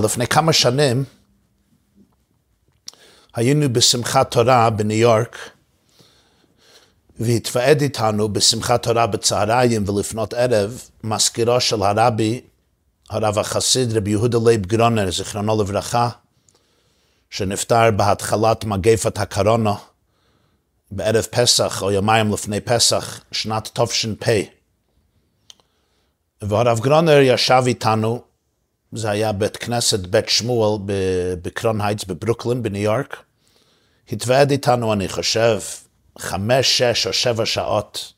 לפני כמה שנים היינו בשמחת תורה בניו יורק, והתוועד איתנו בשמחת תורה בצהריים ולפנות ערב מזכירו של הרבי, הרב החסיד רבי יהודה לייב גרונר, זיכרונו לברכה, שנפטר בהתחלת מגפת הקורונה בערב פסח או יומיים לפני פסח, שנת תש"פ. והרב גרונר ישב איתנו זה היה בית כנסת בית שמואל בקרון הייטס בברוקלין בניו יורק. התוועד איתנו, אני חושב, חמש, שש או שבע שעות.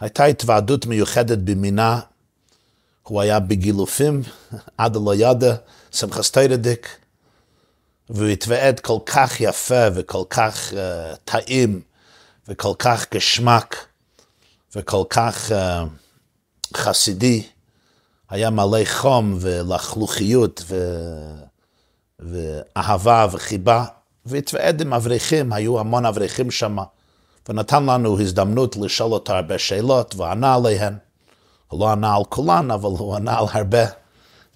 הייתה התוועדות מיוחדת במינה. הוא היה בגילופים, עד לא ידע, שמחס תיירדיק, והוא התוועד כל כך יפה וכל כך uh, טעים וכל כך גשמק וכל כך uh, חסידי. היה מלא חום ולחלוכיות ו... ואהבה וחיבה, והתוועד עם אברכים, היו המון אברכים שם, ונתן לנו הזדמנות לשאול אותו הרבה שאלות, וענה עליהן. הוא לא ענה על כולן, אבל הוא ענה על הרבה.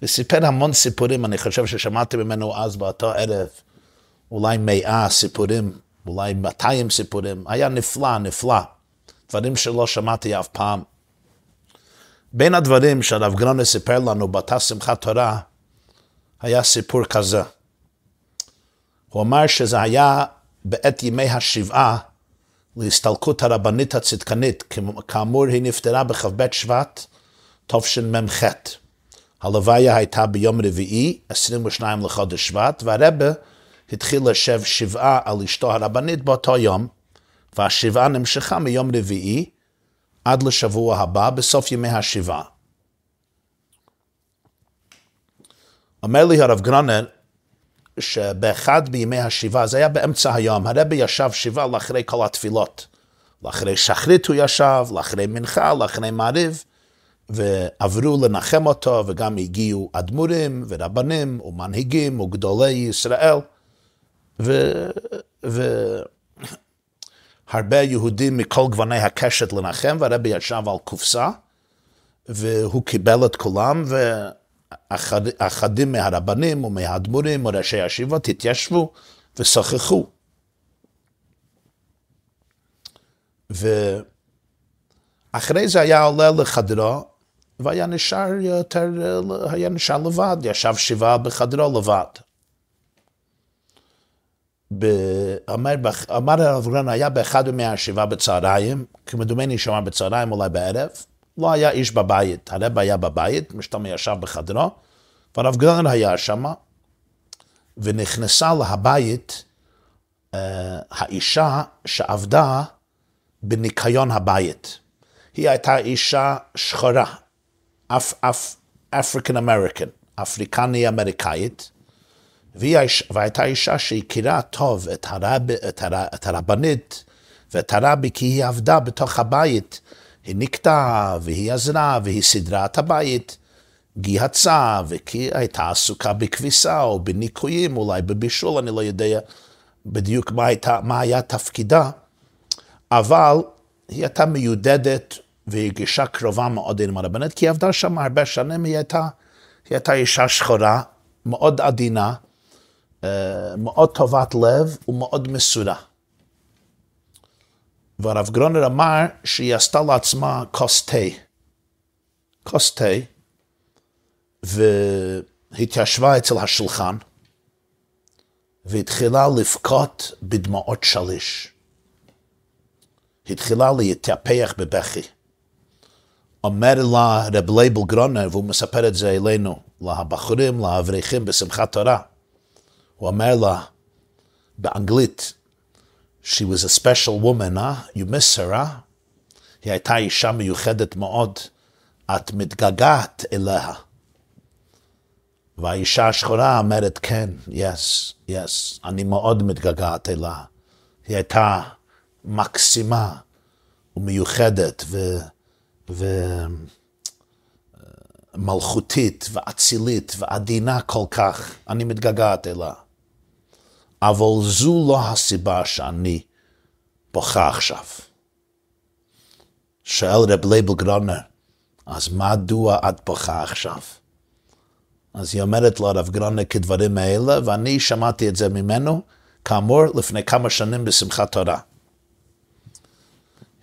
וסיפר המון סיפורים, אני חושב ששמעתי ממנו אז באותו ערב, אולי מאה סיפורים, אולי 200 סיפורים. היה נפלא, נפלא. דברים שלא שמעתי אף פעם. בין הדברים שהרב גרונה סיפר לנו באותה שמחת תורה, היה סיפור כזה. הוא אמר שזה היה בעת ימי השבעה להסתלקות הרבנית הצדקנית, כאמור היא נפטרה בכ"ב שבט תשמ"ח. הלוויה הייתה ביום רביעי, 22 לחודש שבט, והרבה התחיל לשב שבעה על אשתו הרבנית באותו יום, והשבעה נמשכה מיום רביעי עד לשבוע הבא, בסוף ימי השבעה. אומר לי הרב גרונר, שבאחד בימי השבעה, זה היה באמצע היום, הרבי ישב שבעה לאחרי כל התפילות. לאחרי שחרית הוא ישב, לאחרי מנחה, לאחרי מעריב, ועברו לנחם אותו, וגם הגיעו אדמו"רים ורבנים ומנהיגים וגדולי ישראל. ו... ו... הרבה יהודים מכל גווני הקשת לנחם, והרבי ישב על קופסה, והוא קיבל את כולם, ואחדים מהרבנים ומהאדמו"רים וראשי הישיבות התיישבו ושוחחו. ואחרי זה היה עולה לחדרו, והיה נשאר יותר, היה נשאר לבד, ישב שבעה בחדרו לבד. אמר, אמר הרב גרן, היה באחד ימי השבעה בצהריים, כמדומני שאמר בצהריים, אולי בערב, לא היה איש בבית, הרב היה בבית, משתמע ישב בחדרו, והרב גרן היה שם, ונכנסה להבית uh, האישה שעבדה בניקיון הבית. היא הייתה אישה שחורה, אפ, אפריקן אמריקן, אפריקני אמריקאית, והייתה אישה שהכירה טוב את, הרב, את, הר, את הרבנית ואת הרבי, כי היא עבדה בתוך הבית. היא נקטעה, והיא עזרה, והיא סידרה את הבית, גיהצה, וכי הייתה עסוקה בכביסה, או בניקויים, אולי בבישול, אני לא יודע בדיוק מה, הייתה, מה היה תפקידה, אבל היא הייתה מיודדת והרגישה קרובה מאוד עם הרבנית, כי היא עבדה שם הרבה שנים, היא הייתה, היא הייתה אישה שחורה, מאוד עדינה, מאוד טובת לב ומאוד מסורה. והרב גרונר אמר שהיא עשתה לעצמה כוס תה. כוס תה, והתיישבה אצל השולחן, והתחילה לבכות בדמעות שליש. התחילה להתייפח בבכי. אומר לה רב לייבל גרונר, והוא מספר את זה אלינו, לבחורים, לאברכים בשמחת תורה. הוא אומר לה באנגלית, she was a special woman, אה? you miss her, אה? היא הייתה אישה מיוחדת מאוד, את מתגעגעת אליה. והאישה השחורה אומרת, כן, yes, yes, אני מאוד מתגעגעת אליה. היא הייתה מקסימה ומיוחדת ו... ו... ואצילית ועדינה כל כך, אני מתגעגעת אליה. אבל זו לא הסיבה שאני בוכה עכשיו. שואל רב לייבל גרונר, אז מדוע את בוכה עכשיו? אז היא אומרת לו, הרב גרונה, כדברים האלה, ואני שמעתי את זה ממנו, כאמור, לפני כמה שנים בשמחת תורה.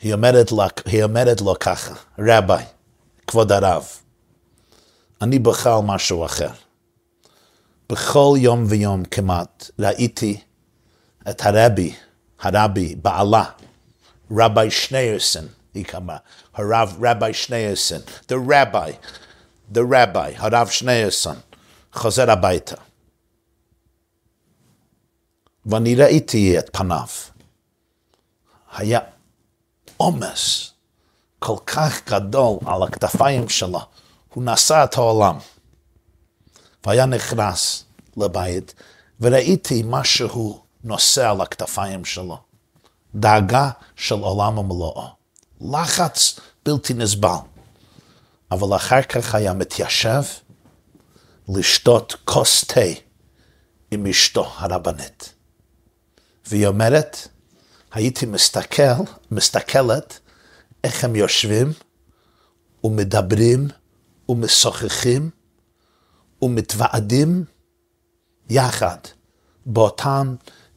היא אומרת, לה, היא אומרת לו ככה, רבי, כבוד הרב, אני בוכה על משהו אחר. בכל יום ויום כמעט ראיתי את הרבי, הרבי, בעלה, רבי שניירסון, היא קמה, הרב רבי שניירסון, the rabbi, the rabbi, הרב שניירסון, חוזר הביתה. ואני ראיתי את פניו. היה עומס כל כך גדול על הכתפיים שלו, הוא נשא את העולם. והיה נכנס לבית, וראיתי מה שהוא נושא על הכתפיים שלו. דאגה של עולם ומלואו. לחץ בלתי נסבל. אבל אחר כך היה מתיישב לשתות כוס תה עם אשתו הרבנית. והיא אומרת, הייתי מסתכל, מסתכלת איך הם יושבים ומדברים ומשוחחים ומתוועדים יחד באותן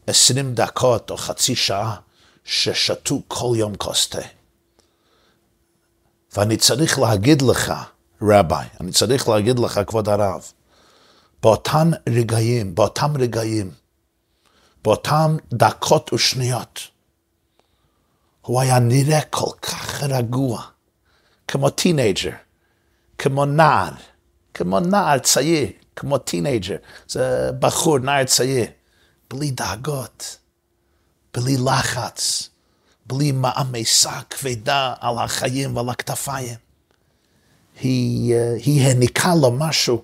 עשרים דקות או חצי שעה ששתו כל יום כוס תה. ואני צריך להגיד לך, רבי, אני צריך להגיד לך, כבוד הרב, באותם רגעים, באותם רגעים, באותם דקות ושניות, הוא היה נראה כל כך רגוע, כמו teenager, כמו נער, כמו נער צעיר, כמו teenager, זה בחור, נער צעיר, בלי דאגות, בלי לחץ, בלי מעמסה כבדה על החיים ועל הכתפיים. היא, היא העניקה לו משהו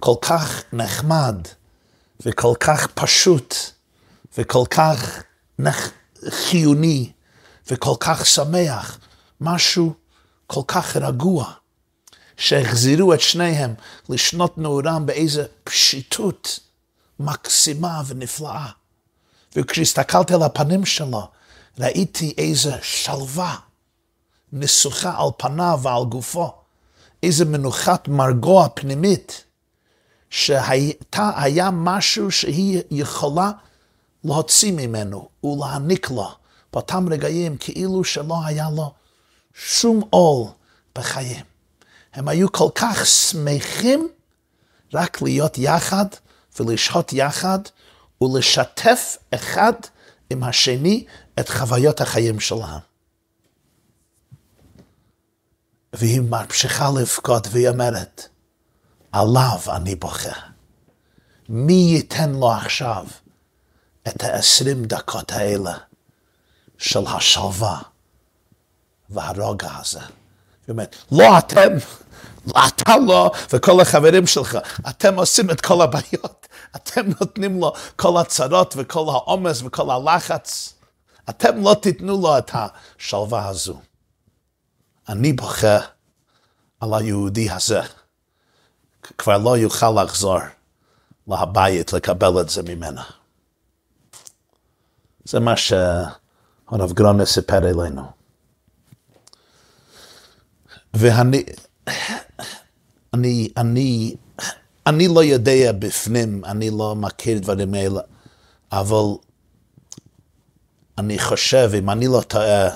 כל כך נחמד וכל כך פשוט וכל כך נח... חיוני וכל כך שמח, משהו כל כך רגוע, שהחזירו את שניהם לשנות נעורם באיזו פשיטות מקסימה ונפלאה. וכשהסתכלתי על הפנים שלו, ראיתי איזו שלווה נסוכה על פניו ועל גופו, איזו מנוחת מרגוע פנימית, שהייתה, היה משהו שהיא יכולה להוציא ממנו ולהעניק לו באותם רגעים כאילו שלא היה לו שום עול בחיים. הם היו כל כך שמחים רק להיות יחד ולשהות יחד ולשתף אחד עם השני את חוויות החיים שלהם. והיא ממשיכה לבכות והיא אומרת, עליו אני בוכה. מי ייתן לו עכשיו את העשרים דקות האלה של השלווה והרוגע הזה? אומרת, לא אתם, אתה לא, וכל החברים שלך, אתם עושים את כל הבעיות, אתם נותנים לו כל הצרות וכל העומס וכל הלחץ, אתם לא תיתנו לו את השלווה הזו. אני בוכה על היהודי הזה, כבר לא יוכל לחזור להבית לקבל את זה ממנה. זה מה שהרב גרונה סיפר אלינו. ואני, אני, אני, אני לא יודע בפנים, אני לא מכיר דברים האלה, אבל אני חושב, אם אני לא טועה,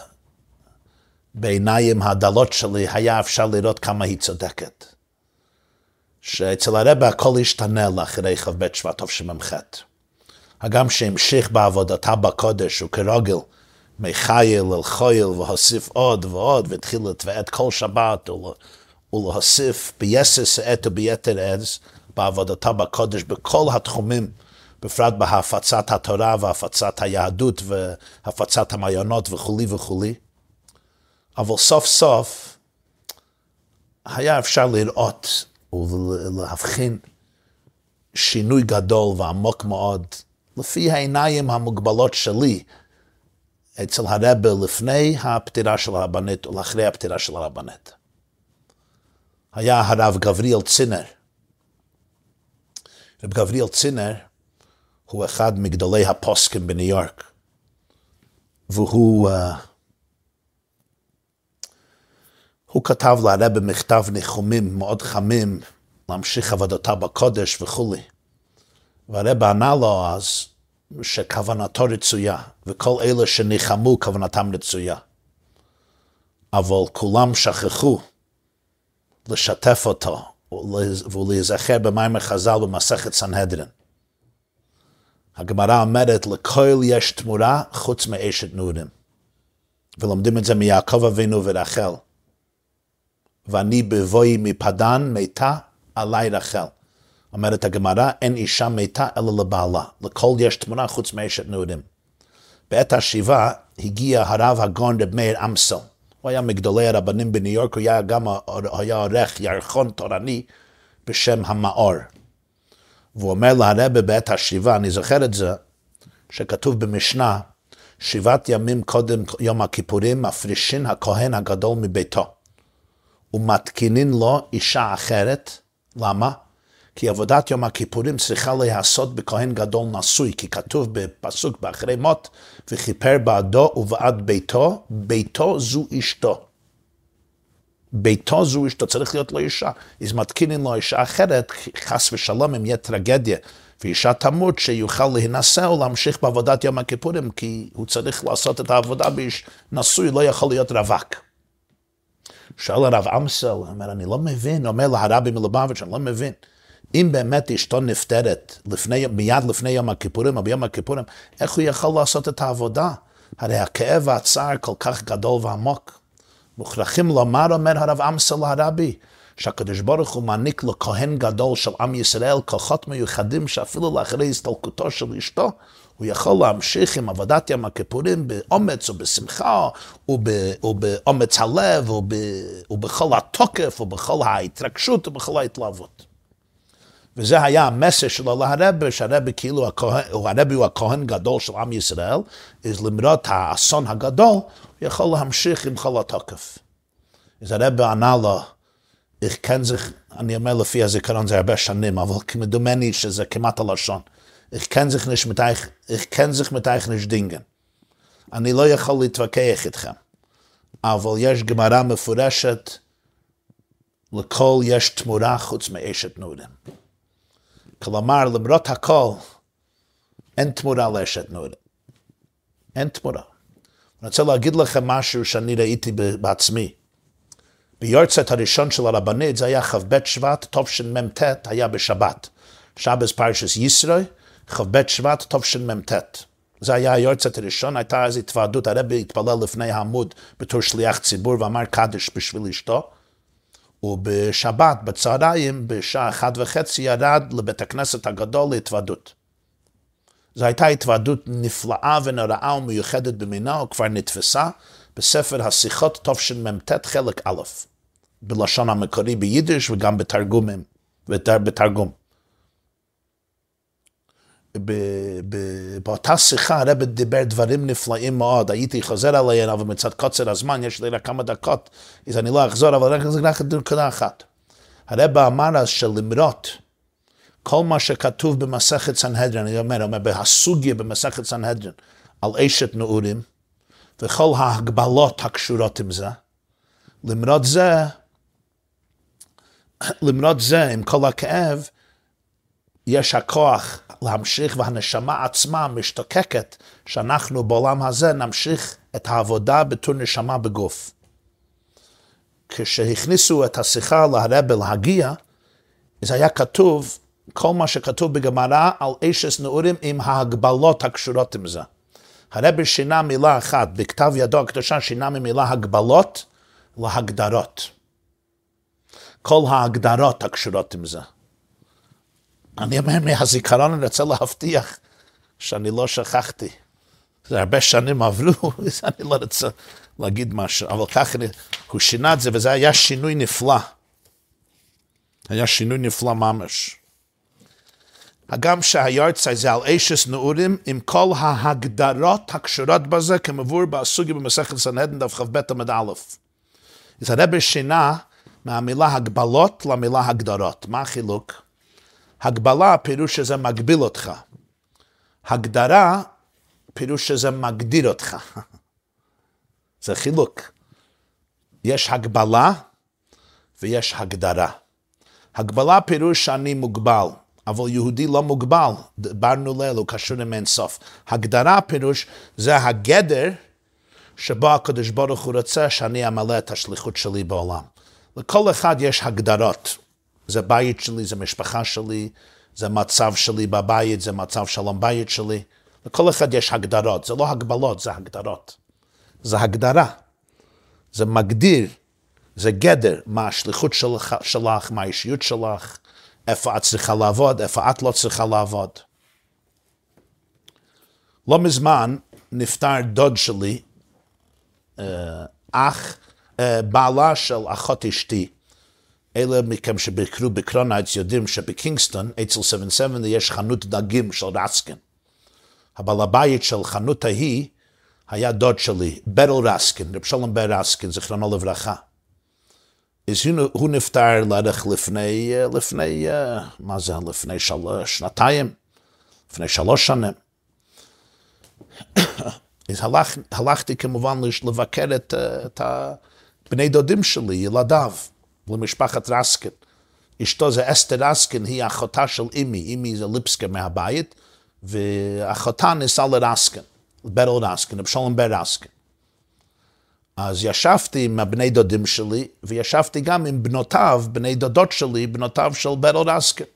בעיניים הדלות שלי היה אפשר לראות כמה היא צודקת. שאצל הרבה הכל השתנה לאחרי כ"ב שבט תשמ"ח. הגם שהמשיך בעבודתה בקודש וכרוגל, מחייל אל חויל והוסיף עוד ועוד, והתחיל לתבעת כל שבת ולהוסיף ביסס עת וביתר עז בעבודתה בקודש בכל התחומים, בפרט בהפצת התורה והפצת היהדות והפצת המעיינות וכולי וכולי. אבל סוף סוף היה אפשר לראות ולהבחין שינוי גדול ועמוק מאוד, לפי העיניים המוגבלות שלי, אצל הרבה לפני הפטירה של הרבנית ולאחרי הפטירה של הרבנית. היה הרב גבריאל צינר. רב גבריאל צינר הוא אחד מגדולי הפוסקים בניו יורק, והוא uh, הוא כתב לרבה מכתב ניחומים מאוד חמים להמשיך עבודתה בקודש וכולי. והרב ענה לו אז שכוונתו רצויה, וכל אלה שניחמו כוונתם רצויה. אבל כולם שכחו לשתף אותו ולהיזכר במים חז"ל במסכת סנהדרין. הגמרא אומרת, לכל יש תמורה חוץ מאשת נעורים. ולומדים את זה מיעקב אבינו ורחל. ואני בבואי מפדן מתה עלי רחל. אומרת הגמרא, אין אישה מתה אלא לבעלה. לכל יש תמונה חוץ מאשת נעורים. בעת השיבה הגיע הרב הגאון רב מאיר אמסל. הוא היה מגדולי הרבנים בניו יורק, הוא היה גם היה עורך ירחון תורני בשם המאור. והוא אומר להרבה בעת השיבה, אני זוכר את זה, שכתוב במשנה, שבעת ימים קודם יום הכיפורים מפרישין הכהן הגדול מביתו ומתקינין לו אישה אחרת. למה? כי עבודת יום הכיפורים צריכה להיעשות בכהן גדול נשוי, כי כתוב בפסוק באחרי מות, וכיפר בעדו ובעד ביתו, ביתו זו אשתו. ביתו זו אשתו, צריך להיות לו אישה. אז מתקינין לו אישה אחרת, חס ושלום, אם יהיה טרגדיה, ואישה תמות, שיוכל להינשא או להמשיך בעבודת יום הכיפורים, כי הוא צריך לעשות את העבודה באיש נשוי, לא יכול להיות רווק. שואל הרב אמסל, אומר, אני לא מבין, אומר להרבי מלובביץ', אני לא מבין. אם באמת אשתו נפטרת לפני, מיד לפני יום הכיפורים או ביום הכיפורים, איך הוא יכול לעשות את העבודה? הרי הכאב והצער כל כך גדול ועמוק. מוכרחים לומר, אומר הרב אמסל הרבי, שהקדוש ברוך הוא מעניק לו כהן גדול של עם ישראל, כוחות מיוחדים שאפילו לאחרי הסתלקותו של אשתו, הוא יכול להמשיך עם עבודת יום הכיפורים באומץ ובשמחה, ובאומץ הלב, ובכל התוקף, ובכל ההתרגשות, ובכל ההתלהבות. וזה היה המסר שלו להרבה, שהרבה כאילו, הכהן, הרבי הוא הכהן גדול של עם ישראל, אז למרות האסון הגדול, הוא יכול להמשיך עם כל התוקף. אז הרבי ענה לו, איך כן זה, אני אומר לפי הזיכרון זה הרבה שנים, אבל כמדומני שזה כמעט הלשון. איך כן זך נשמתייך, איך כן זך מתייך נשדינגן. אני לא יכול להתווכח איתכם, אבל יש גמרא מפורשת, לכל יש תמורה חוץ מאשת נעורים. כלומר, למרות הכל, אין תמורה לאשת נעורים. אין תמורה. אני רוצה להגיד לכם משהו שאני ראיתי בעצמי. ביורצת הראשון של הרבנית, זה היה כ"ב שבט, תשמ"ט, היה בשבת. שבס פרשס ישרוי, כ"ב שבט, תשמ"ט. זה היה היורצת הראשון, הייתה איזו התוועדות, הרבי התפלל לפני העמוד בתור שליח ציבור ואמר קדש בשביל אשתו. ובשבת, בצהריים, בשעה אחת וחצי, ירד לבית הכנסת הגדול להתוועדות. זו הייתה התוועדות נפלאה ונוראה ומיוחדת במינה, וכבר נתפסה בספר השיחות תשמ"ט חלק א', בלשון המקורי ביידיש וגם בתרגומים, בתרגום. באותה שיחה הרב דיבר דברים נפלאים מאוד, הייתי חוזר עליהם, אבל מצד קוצר הזמן, יש לי רק כמה דקות, אז אני לא אחזור, אבל רק נקודה אחת. הרב אמר אז שלמרות כל מה שכתוב במסכת סנהדרין, אני אומר, אומר בהסוגיה במסכת סנהדרין, על אשת נעורים, וכל ההגבלות הקשורות עם זה, למרות זה, למרות זה, עם כל הכאב, יש הכוח להמשיך והנשמה עצמה משתוקקת שאנחנו בעולם הזה נמשיך את העבודה בתור נשמה בגוף. כשהכניסו את השיחה להרבל להגיע, זה היה כתוב, כל מה שכתוב בגמרא על אשס נעורים עם ההגבלות הקשורות עם זה. הרבי שינה מילה אחת, בכתב ידו הקדושה שינה ממילה הגבלות להגדרות. כל ההגדרות הקשורות עם זה. אני אומר מהזיכרון, אני רוצה להבטיח שאני לא שכחתי. זה הרבה שנים עברו, אני לא רוצה להגיד משהו, אבל ככה הוא שינה את זה, וזה היה שינוי נפלא. היה שינוי נפלא ממש. הגם שהיורצי זה על אשס נעורים, עם כל ההגדרות הקשורות בזה, כמבואר בסוגי במסכת סנהדן דף כ"ב עמד א'. אז הרבי שינה מהמילה הגבלות למילה הגדרות. מה החילוק? הגבלה פירוש שזה מגביל אותך. הגדרה פירוש שזה מגדיר אותך. זה חילוק. יש הגבלה ויש הגדרה. הגבלה פירוש שאני מוגבל, אבל יהודי לא מוגבל, דיברנו ליל, הוא קשור עם אין סוף. הגדרה פירוש זה הגדר שבו הקדוש ברוך הוא רוצה שאני אמלא את השליחות שלי בעולם. לכל אחד יש הגדרות. זה בית שלי, זה משפחה שלי, זה מצב שלי בבית, זה מצב שלום בית שלי. לכל אחד יש הגדרות, זה לא הגבלות, זה הגדרות. זה הגדרה. זה מגדיר, זה גדר, מה השליחות שלך, שלך, מה האישיות שלך, איפה את צריכה לעבוד, איפה את לא צריכה לעבוד. לא מזמן נפטר דוד שלי, אה, אח, אה, בעלה של אחות אשתי. אלה מכם שביקרו בקראון הייטס יודעים שבקינגסטון, אצל 77, יש חנות דגים של רסקין. הבעל הבית של חנות ההיא היה דוד שלי, ברל רסקין, רב שלום בר רסקין, זכרונו לברכה. אז הוא נפטר לערך לפני, לפני, מה זה, לפני שלוש, שנתיים, לפני שלוש שנים. אז הלך, הלכתי כמובן לבקר את, את הבני דודים שלי, ילדיו, למשפחת רסקין. אשתו זה אסתר רסקין, היא אחותה של אימי, אימי זה ליפסקר מהבית, ואחותה נישאה לרסקין, ברל רסקין, רב שלום בר רסקין. אז ישבתי עם הבני דודים שלי, וישבתי גם עם בנותיו, בני דודות שלי, בנותיו של ברל רסקין.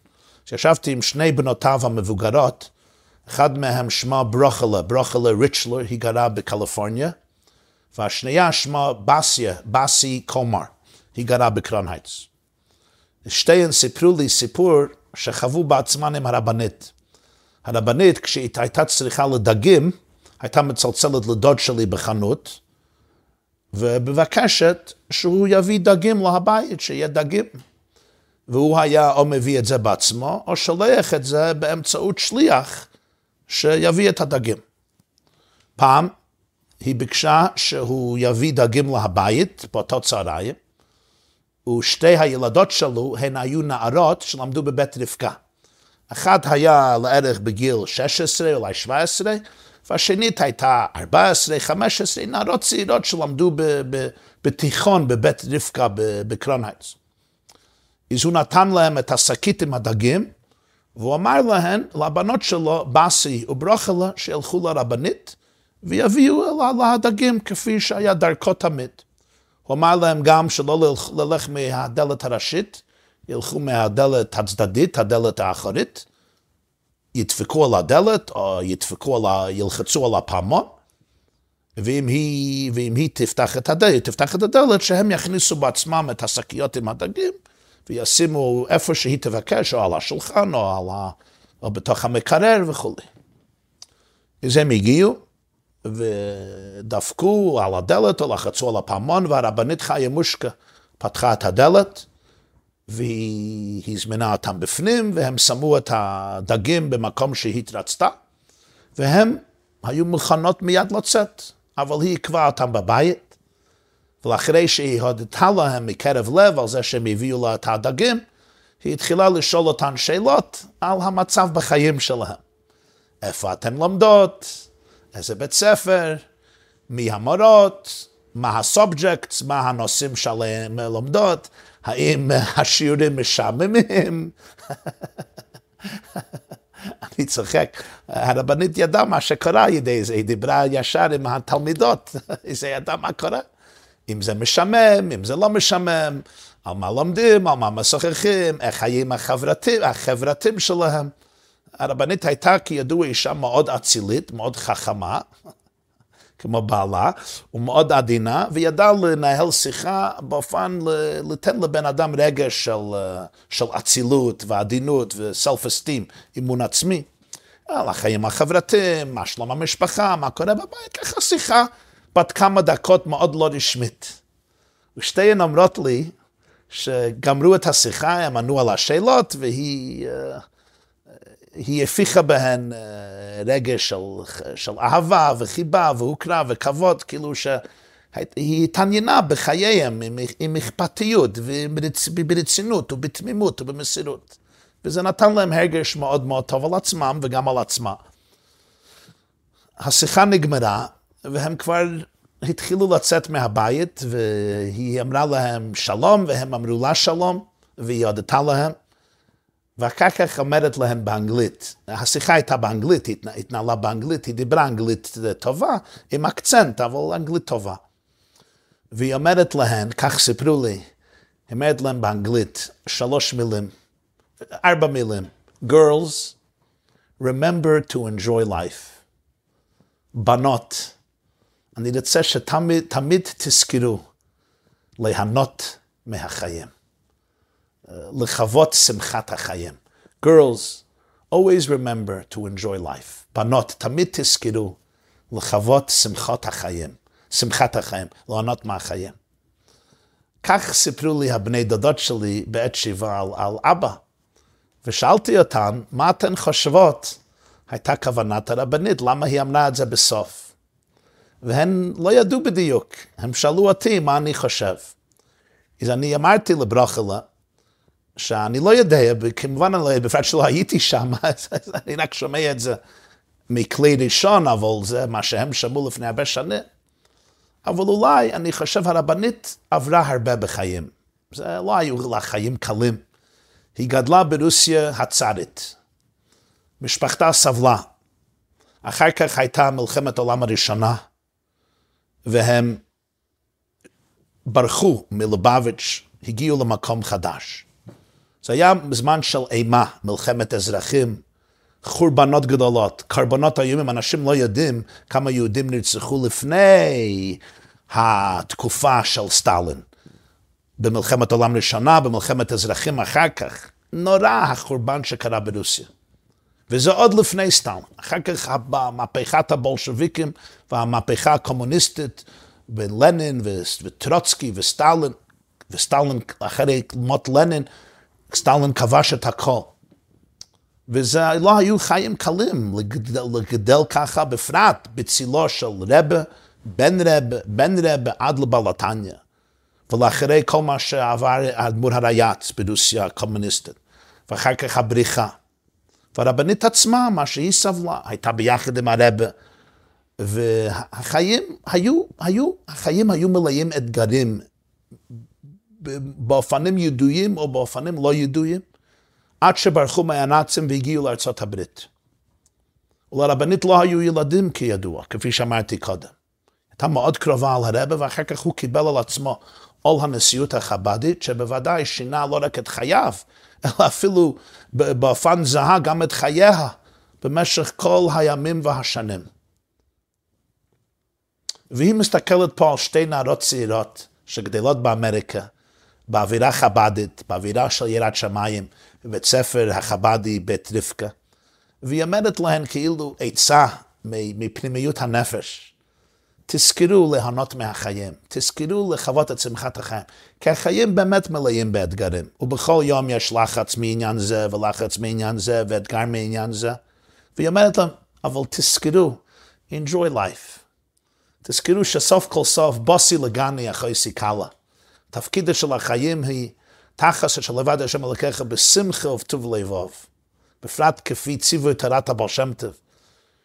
אז ישבתי עם שני בנותיו המבוגרות, אחד מהם שמה ברוכלה, ברוכלה ריצ'לר, היא גרה בקליפורניה, והשנייה שמה בסיה, בסי קומר, היא גרה בקראון הייטס. שתיהן סיפרו לי סיפור שחוו בעצמן עם הרבנית. הרבנית, כשהיא הייתה צריכה לדגים, הייתה מצלצלת לדוד שלי בחנות, ומבקשת שהוא יביא דגים להבית, שיהיה דגים. והוא היה או מביא את זה בעצמו, או שולח את זה באמצעות שליח שיביא את הדגים. פעם היא ביקשה שהוא יביא דגים להבית באותו צהריים, ושתי הילדות שלו הן היו נערות שלמדו בבית רבקה. אחת היה לערך בגיל 16, אולי 17, והשנית הייתה 14, 15, נערות צעירות שלמדו בתיכון בבית רבקה בקראון הייטס. אז הוא נתן להם את השקית עם הדגים, והוא אמר להן, לבנות שלו, באסי וברוכלה, שילכו לרבנית, ויביאו לה הדגים כפי שהיה דרכו תמיד. הוא אמר להם גם שלא ללך מהדלת הראשית, ילכו מהדלת הצדדית, הדלת האחורית, ידפקו על הדלת, או ידפקו על ה... ילחצו על הפעמון, ואם היא, ואם היא תפתח את הדלת, תפתח את הדלת, שהם יכניסו בעצמם את השקיות עם הדגים, וישימו איפה שהיא תבקש, או על השולחן, או, על ה... או בתוך המקרר וכולי. אז הם הגיעו, ודפקו על הדלת, או לחצו על הפעמון, והרבנית חיה מושקה פתחה את הדלת, והיא הזמנה אותם בפנים, והם שמו את הדגים במקום שהיא רצתה, והם היו מוכנות מיד לצאת, אבל היא עקבה אותם בבית, ואחרי שהיא הודתה להם מקרב לב על זה שהם הביאו לה את הדגים, היא התחילה לשאול אותן שאלות על המצב בחיים שלהם. איפה אתן לומדות? איזה בית ספר? מי המורות? מה הסובג'קטס? מה הנושאים שעליהם לומדות? האם השיעורים משעממים? אני צוחק, הרבנית ידעה מה שקרה היא דיברה ישר עם התלמידות, היא ידעה מה קורה. אם זה משעמם, אם זה לא משעמם, על מה לומדים, על מה משוחחים, איך חיים החברתים, החברתים שלהם. הרבנית הייתה כידוע אישה מאוד אצילית, מאוד חכמה, כמו בעלה, ומאוד עדינה, וידע לנהל שיחה באופן לתת לבן אדם רגש של, של אצילות ועדינות וסלף אסטים, אמון עצמי. על החיים החברתיים, מה שלום המשפחה, מה קורה בבית, ככה שיחה בת כמה דקות מאוד לא רשמית. ושתיהן אומרות לי שגמרו את השיחה, הם ענו על השאלות, והיא... Uh, היא הפיחה בהן אה, רגש של, של אהבה וחיבה והוקרה וכבוד, כאילו שהיא התעניינה בחייהם עם, עם אכפתיות וברצינות ובתמימות ובמסירות. וזה נתן להם הרגש מאוד מאוד טוב על עצמם וגם על עצמה. השיחה נגמרה, והם כבר התחילו לצאת מהבית, והיא אמרה להם שלום, והם אמרו לה שלום. והיא הודתה להם, ואחר כך אומרת להם באנגלית, השיחה הייתה באנגלית, היא התנהלה באנגלית, היא דיברה אנגלית טובה, עם אקצנט, אבל אנגלית טובה. והיא אומרת להן, כך סיפרו לי, היא אומרת להם באנגלית, שלוש מילים, ארבע מילים, girls, remember to enjoy life. בנות, אני רוצה שתמיד תזכרו ליהנות מהחיים. לחוות שמחת החיים. Girls, always remember to enjoy life. בנות, תמיד תזכרו לחוות שמחת החיים. שמחת החיים, ליהנות מהחיים. כך סיפרו לי הבני דודות שלי בעת שיבה על, על אבא. ושאלתי אותן, מה אתן חושבות הייתה כוונת הרבנית, למה היא אמרה את זה בסוף? והן לא ידעו בדיוק, הם שאלו אותי מה אני חושב. אז אני אמרתי לברוכלה, שאני לא יודע, וכמובן אני לא בפרט שלא הייתי שם, אז אני רק שומע את זה מכלי ראשון, אבל זה מה שהם שמעו לפני הרבה שנים. אבל אולי, אני חושב, הרבנית עברה הרבה בחיים. זה לא היו לה חיים קלים. היא גדלה ברוסיה הצארית. משפחתה סבלה. אחר כך הייתה מלחמת העולם הראשונה, והם ברחו מלובביץ', הגיעו למקום חדש. זה היה זמן של אימה, מלחמת אזרחים, חורבנות גדולות, קרבנות איומים, אנשים לא יודעים כמה יהודים נרצחו לפני התקופה של סטלין. במלחמת העולם הראשונה, במלחמת אזרחים אחר כך. נורא החורבן שקרה ברוסיה. וזה עוד לפני סטלין. אחר כך מהפכת הבולשוויקים והמהפכה הקומוניסטית, ולנין וטרוצקי וסטלין, וסטלין אחרי מות לנין, סטלין כבש את הכל. וזה לא היו חיים קלים לגדל, לגדל ככה, בפרט בצילו של רבה, בן רבה, בן רבה עד לבלתניה. ולאחרי כל מה שעבר האדמו"ר הרייץ ברוסיה הקומוניסטית, ואחר כך הבריחה. והרבנית עצמה, מה שהיא סבלה, הייתה ביחד עם הרבה, והחיים היו, היו, החיים היו מלאים אתגרים באופנים ידועים או באופנים לא ידועים, עד שברחו מהנאצים והגיעו לארצות הברית. ולרבנית לא היו ילדים כידוע, כפי שאמרתי קודם. הייתה מאוד קרובה על הרבה, ואחר כך הוא קיבל על עצמו עול הנשיאות החבדית, שבוודאי שינה לא רק את חייו, אלא אפילו באופן זהה גם את חייה במשך כל הימים והשנים. והיא מסתכלת פה על שתי נערות צעירות שגדלות באמריקה, באווירה חבדית, באווירה של יראת שמיים, בבית ספר החבדי בית רבקה, והיא אומרת להן כאילו עצה מפנימיות הנפש. תזכרו ליהנות מהחיים, תזכרו לחוות את שמחת החיים, כי החיים באמת מלאים באתגרים, ובכל יום יש לחץ מעניין זה, ולחץ מעניין זה, ואתגר מעניין זה. והיא אומרת להם, אבל תזכרו, enjoy life. תזכרו שסוף כל סוף בוסי לגני אחרי סיכלה. תפקידה של החיים היא תחס של לבד השם אלוקיך בשמחה ובטוב לבוב. בפרט כפי ציווי תורת הבעל שם טוב,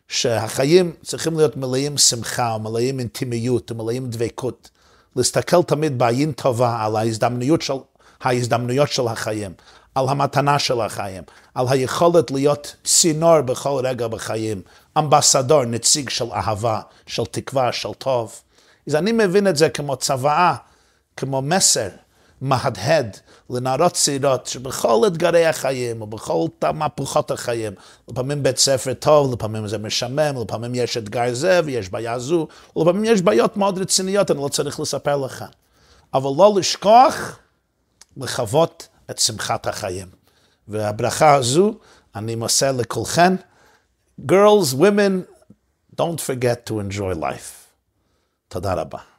שהחיים צריכים להיות מלאים שמחה, מלאים אינטימיות, מלאים דבקות. להסתכל תמיד בעין טובה על ההזדמנויות של, ההזדמנויות של החיים, על המתנה של החיים, על היכולת להיות צינור בכל רגע בחיים, אמבסדור, נציג של אהבה, של תקווה, של טוב. אז אני מבין את זה כמו צוואה, כמו מסר מהדהד לנערות צעירות שבכל אתגרי החיים ובכל מהפכות החיים, לפעמים בית ספר טוב, לפעמים זה משמם, לפעמים יש אתגר זה ויש בעיה זו, ולפעמים יש בעיות מאוד רציניות, אני לא צריך לספר לך. אבל לא לשכוח לחוות את שמחת החיים. והברכה הזו אני מוסר לכולכן. Girls, women, don't forget to enjoy life. תודה רבה.